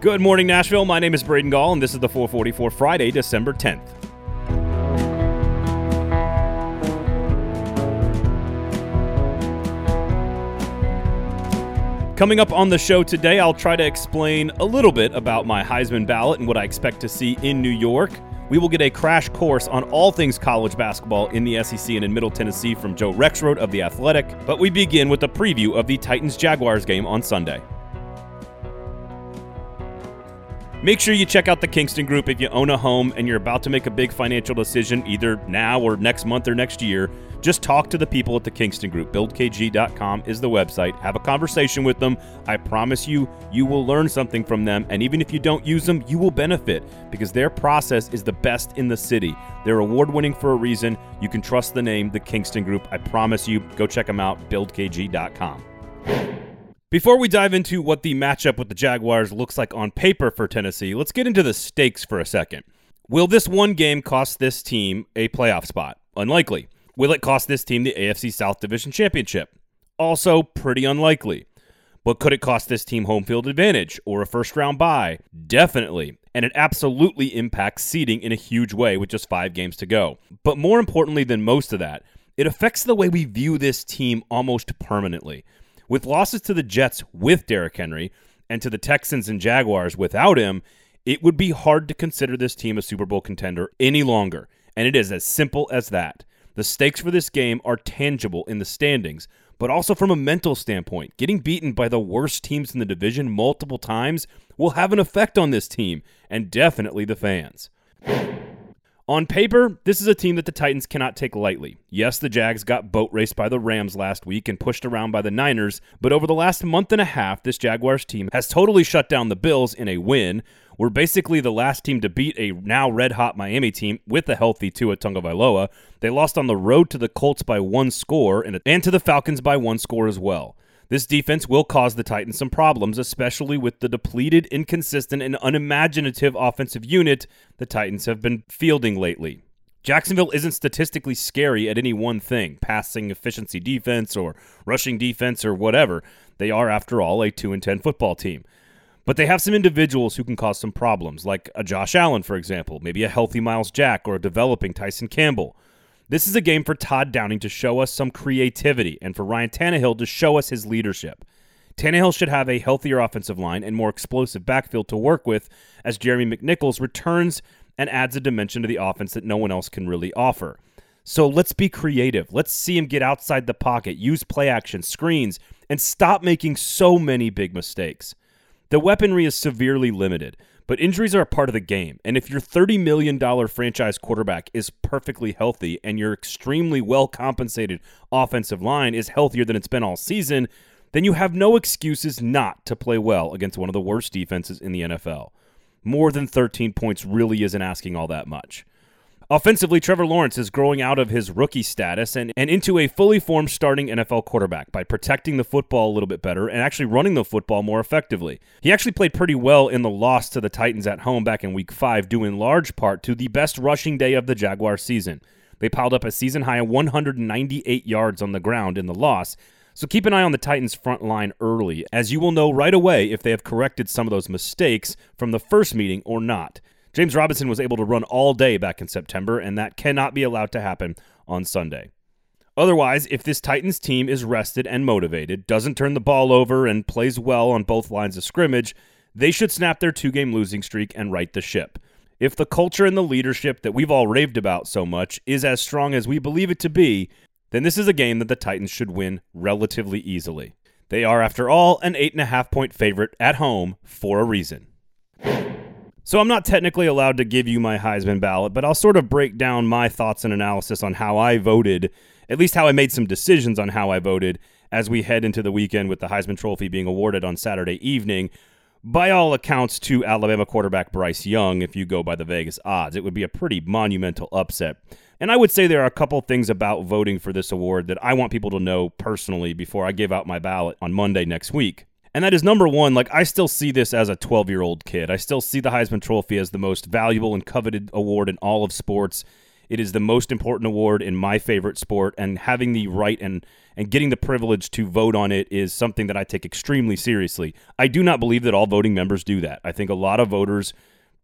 Good morning, Nashville. My name is Braden Gall, and this is the 440 for Friday, December 10th. Coming up on the show today, I'll try to explain a little bit about my Heisman ballot and what I expect to see in New York. We will get a crash course on all things college basketball in the SEC and in Middle Tennessee from Joe Rexrode of The Athletic, but we begin with a preview of the Titans Jaguars game on Sunday. Make sure you check out the Kingston Group if you own a home and you're about to make a big financial decision, either now or next month or next year. Just talk to the people at the Kingston Group. BuildKG.com is the website. Have a conversation with them. I promise you, you will learn something from them. And even if you don't use them, you will benefit because their process is the best in the city. They're award winning for a reason. You can trust the name, the Kingston Group. I promise you, go check them out. BuildKG.com. Before we dive into what the matchup with the Jaguars looks like on paper for Tennessee, let's get into the stakes for a second. Will this one game cost this team a playoff spot? Unlikely. Will it cost this team the AFC South Division Championship? Also, pretty unlikely. But could it cost this team home field advantage or a first round bye? Definitely. And it absolutely impacts seeding in a huge way with just five games to go. But more importantly than most of that, it affects the way we view this team almost permanently. With losses to the Jets with Derrick Henry and to the Texans and Jaguars without him, it would be hard to consider this team a Super Bowl contender any longer. And it is as simple as that. The stakes for this game are tangible in the standings, but also from a mental standpoint. Getting beaten by the worst teams in the division multiple times will have an effect on this team and definitely the fans. On paper, this is a team that the Titans cannot take lightly. Yes, the Jags got boat raced by the Rams last week and pushed around by the Niners, but over the last month and a half, this Jaguars team has totally shut down the Bills in a win. We're basically the last team to beat a now red hot Miami team with a healthy Tua Tagovailoa. They lost on the road to the Colts by one score and, and to the Falcons by one score as well. This defense will cause the Titans some problems, especially with the depleted, inconsistent, and unimaginative offensive unit the Titans have been fielding lately. Jacksonville isn't statistically scary at any one thing passing efficiency defense or rushing defense or whatever. They are, after all, a 2 and 10 football team. But they have some individuals who can cause some problems, like a Josh Allen, for example, maybe a healthy Myles Jack or a developing Tyson Campbell. This is a game for Todd Downing to show us some creativity and for Ryan Tannehill to show us his leadership. Tannehill should have a healthier offensive line and more explosive backfield to work with as Jeremy McNichols returns and adds a dimension to the offense that no one else can really offer. So let's be creative. Let's see him get outside the pocket, use play action, screens, and stop making so many big mistakes. The weaponry is severely limited, but injuries are a part of the game. And if your $30 million franchise quarterback is perfectly healthy and your extremely well compensated offensive line is healthier than it's been all season, then you have no excuses not to play well against one of the worst defenses in the NFL. More than 13 points really isn't asking all that much. Offensively, Trevor Lawrence is growing out of his rookie status and, and into a fully formed starting NFL quarterback by protecting the football a little bit better and actually running the football more effectively. He actually played pretty well in the loss to the Titans at home back in week five, due in large part to the best rushing day of the Jaguar season. They piled up a season high of 198 yards on the ground in the loss. So keep an eye on the Titans' front line early, as you will know right away if they have corrected some of those mistakes from the first meeting or not. James Robinson was able to run all day back in September, and that cannot be allowed to happen on Sunday. Otherwise, if this Titans team is rested and motivated, doesn't turn the ball over, and plays well on both lines of scrimmage, they should snap their two game losing streak and right the ship. If the culture and the leadership that we've all raved about so much is as strong as we believe it to be, then this is a game that the Titans should win relatively easily. They are, after all, an 8.5 point favorite at home for a reason. So I'm not technically allowed to give you my Heisman ballot, but I'll sort of break down my thoughts and analysis on how I voted, at least how I made some decisions on how I voted as we head into the weekend with the Heisman Trophy being awarded on Saturday evening. By all accounts, to Alabama quarterback Bryce Young, if you go by the Vegas odds, it would be a pretty monumental upset. And I would say there are a couple things about voting for this award that I want people to know personally before I give out my ballot on Monday next week. And that is number one, like I still see this as a 12 year old kid. I still see the Heisman Trophy as the most valuable and coveted award in all of sports. It is the most important award in my favorite sport, and having the right and and getting the privilege to vote on it is something that I take extremely seriously. I do not believe that all voting members do that. I think a lot of voters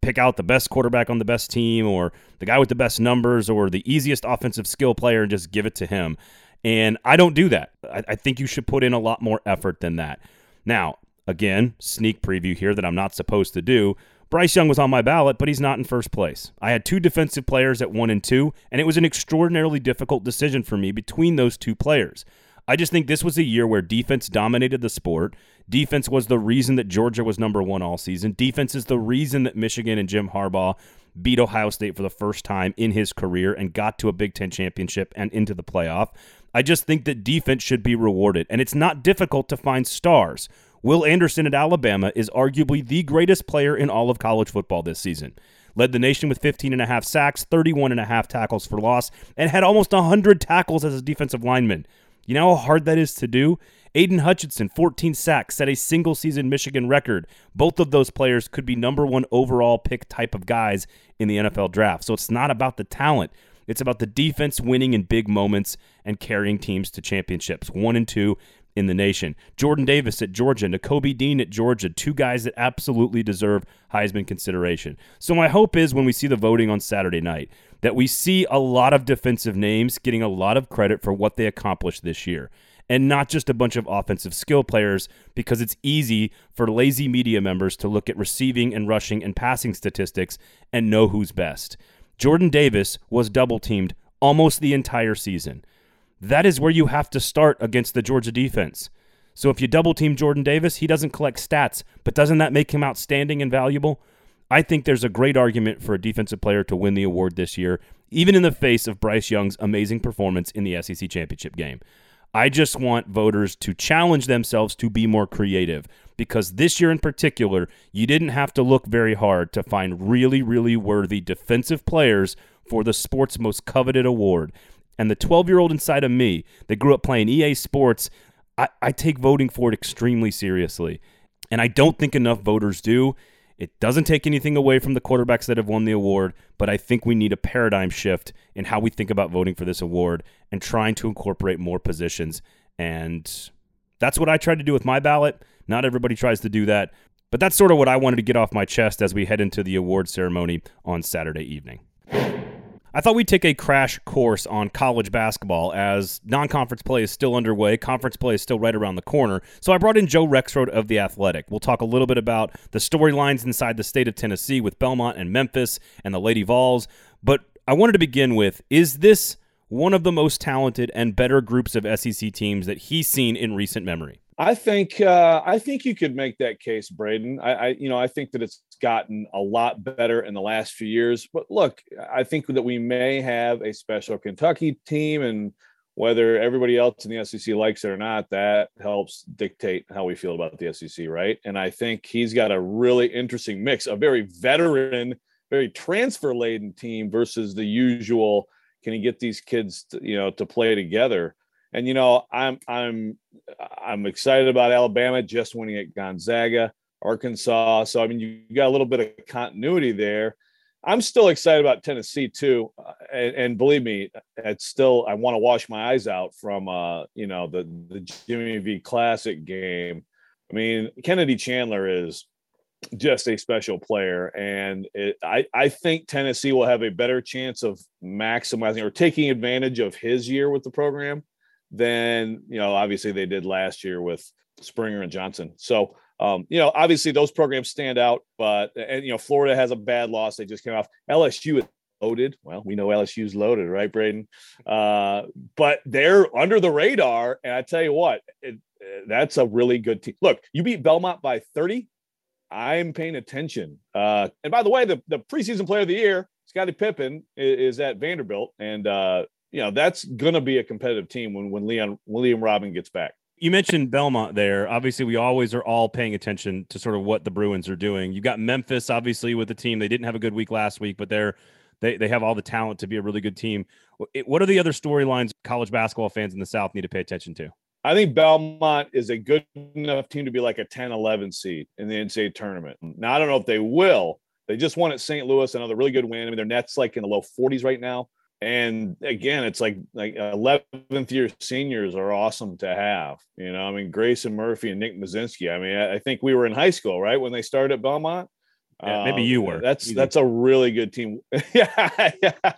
pick out the best quarterback on the best team or the guy with the best numbers or the easiest offensive skill player and just give it to him. And I don't do that. I, I think you should put in a lot more effort than that. Now, again, sneak preview here that I'm not supposed to do. Bryce Young was on my ballot, but he's not in first place. I had two defensive players at one and two, and it was an extraordinarily difficult decision for me between those two players. I just think this was a year where defense dominated the sport. Defense was the reason that Georgia was number one all season. Defense is the reason that Michigan and Jim Harbaugh beat Ohio State for the first time in his career and got to a Big Ten championship and into the playoff. I just think that defense should be rewarded, and it's not difficult to find stars. Will Anderson at Alabama is arguably the greatest player in all of college football this season. Led the nation with 15 and a half sacks, 31 and a half tackles for loss, and had almost 100 tackles as a defensive lineman. You know how hard that is to do? Aidan Hutchinson, 14 sacks, set a single season Michigan record. Both of those players could be number one overall pick type of guys in the NFL draft. So it's not about the talent. It's about the defense winning in big moments and carrying teams to championships. One and two in the nation. Jordan Davis at Georgia, Nakobe Dean at Georgia, two guys that absolutely deserve Heisman consideration. So my hope is when we see the voting on Saturday night that we see a lot of defensive names getting a lot of credit for what they accomplished this year. And not just a bunch of offensive skill players, because it's easy for lazy media members to look at receiving and rushing and passing statistics and know who's best. Jordan Davis was double teamed almost the entire season. That is where you have to start against the Georgia defense. So if you double team Jordan Davis, he doesn't collect stats, but doesn't that make him outstanding and valuable? I think there's a great argument for a defensive player to win the award this year, even in the face of Bryce Young's amazing performance in the SEC championship game. I just want voters to challenge themselves to be more creative because this year in particular, you didn't have to look very hard to find really, really worthy defensive players for the sport's most coveted award. And the 12 year old inside of me that grew up playing EA Sports, I, I take voting for it extremely seriously. And I don't think enough voters do. It doesn't take anything away from the quarterbacks that have won the award, but I think we need a paradigm shift in how we think about voting for this award and trying to incorporate more positions. And that's what I tried to do with my ballot. Not everybody tries to do that, but that's sort of what I wanted to get off my chest as we head into the award ceremony on Saturday evening. I thought we'd take a crash course on college basketball as non conference play is still underway. Conference play is still right around the corner. So I brought in Joe Rexrode of The Athletic. We'll talk a little bit about the storylines inside the state of Tennessee with Belmont and Memphis and the Lady Vols. But I wanted to begin with is this one of the most talented and better groups of SEC teams that he's seen in recent memory? I think uh, I think you could make that case, Braden. I, I, you know I think that it's gotten a lot better in the last few years. But look, I think that we may have a special Kentucky team, and whether everybody else in the SEC likes it or not, that helps dictate how we feel about the SEC, right? And I think he's got a really interesting mix, a very veteran, very transfer laden team versus the usual. Can he get these kids, to, you know, to play together? And you know, I'm I'm I'm excited about Alabama just winning at Gonzaga, Arkansas. So I mean, you got a little bit of continuity there. I'm still excited about Tennessee too, uh, and, and, believe me, it's still I want to wash my eyes out from uh, you know the the Jimmy V Classic game. I mean, Kennedy Chandler is just a special player, and it, I I think Tennessee will have a better chance of maximizing or taking advantage of his year with the program than you know obviously they did last year with Springer and Johnson. So um, you know obviously those programs stand out, but and you know Florida has a bad loss they just came off. LSU is loaded. Well, we know LSU's loaded, right, Braden? Uh, but they're under the radar, and I tell you what, it, that's a really good team. Look, you beat Belmont by 30. I'm paying attention. Uh, and by the way, the, the preseason player of the year, Scotty Pippen, is, is at Vanderbilt, and uh, you know that's going to be a competitive team when when Leon William Robin gets back. You mentioned Belmont there. Obviously, we always are all paying attention to sort of what the Bruins are doing. You've got Memphis, obviously, with the team. They didn't have a good week last week, but they're they they have all the talent to be a really good team. What are the other storylines college basketball fans in the South need to pay attention to? I think Belmont is a good enough team to be like a 10 11 seed in the NCAA tournament. Now, I don't know if they will. They just won at St. Louis, another really good win. I mean, their net's like in the low 40s right now. And again, it's like like 11th year seniors are awesome to have. You know, I mean, Grayson Murphy and Nick Muszynski. I mean, I, I think we were in high school, right, when they started at Belmont. Yeah, maybe um, you were. That's that's a really good team. yeah, yeah.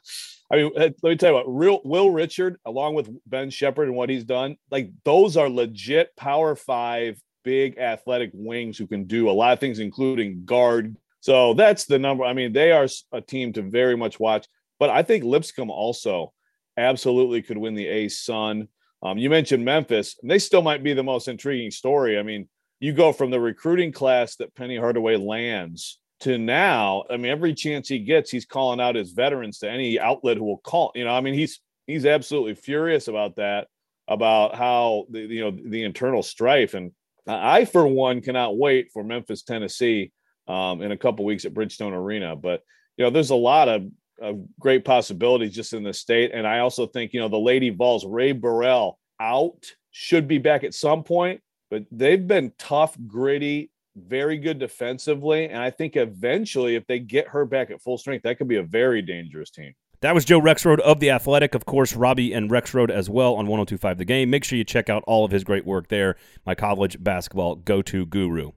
I mean, let me tell you what. Real Will Richard, along with Ben Sheppard and what he's done, like those are legit Power Five big athletic wings who can do a lot of things, including guard. So that's the number. I mean, they are a team to very much watch. But I think Lipscomb also absolutely could win the ASUN. Um, you mentioned Memphis, and they still might be the most intriguing story. I mean, you go from the recruiting class that Penny Hardaway lands to now. I mean, every chance he gets, he's calling out his veterans to any outlet who will call. You know, I mean, he's he's absolutely furious about that, about how the you know the internal strife. And I, for one, cannot wait for Memphis, Tennessee, um, in a couple weeks at Bridgestone Arena. But you know, there's a lot of of great possibilities just in the state. And I also think, you know, the Lady Vols, Rae Burrell out, should be back at some point, but they've been tough, gritty, very good defensively. And I think eventually, if they get her back at full strength, that could be a very dangerous team. That was Joe Rexrode of The Athletic. Of course, Robbie and Rexrode as well on 1025 The Game. Make sure you check out all of his great work there. My college basketball go to guru.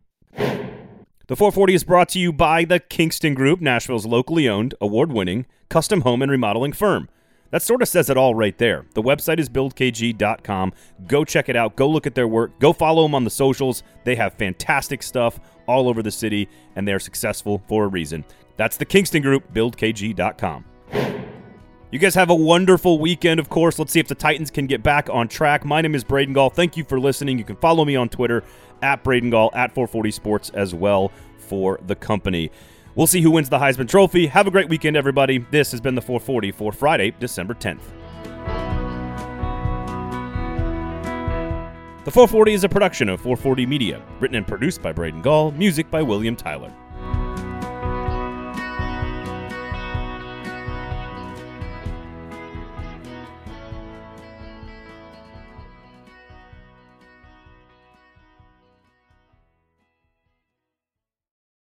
The 440 is brought to you by the Kingston Group, Nashville's locally owned, award winning custom home and remodeling firm. That sort of says it all right there. The website is buildkg.com. Go check it out. Go look at their work. Go follow them on the socials. They have fantastic stuff all over the city, and they're successful for a reason. That's the Kingston Group, buildkg.com. You guys have a wonderful weekend, of course. Let's see if the Titans can get back on track. My name is Braden Gall. Thank you for listening. You can follow me on Twitter at Braden Gall, at 440 Sports as well for the company. We'll see who wins the Heisman Trophy. Have a great weekend, everybody. This has been the 440 for Friday, December 10th. The 440 is a production of 440 Media, written and produced by Braden Gall, music by William Tyler.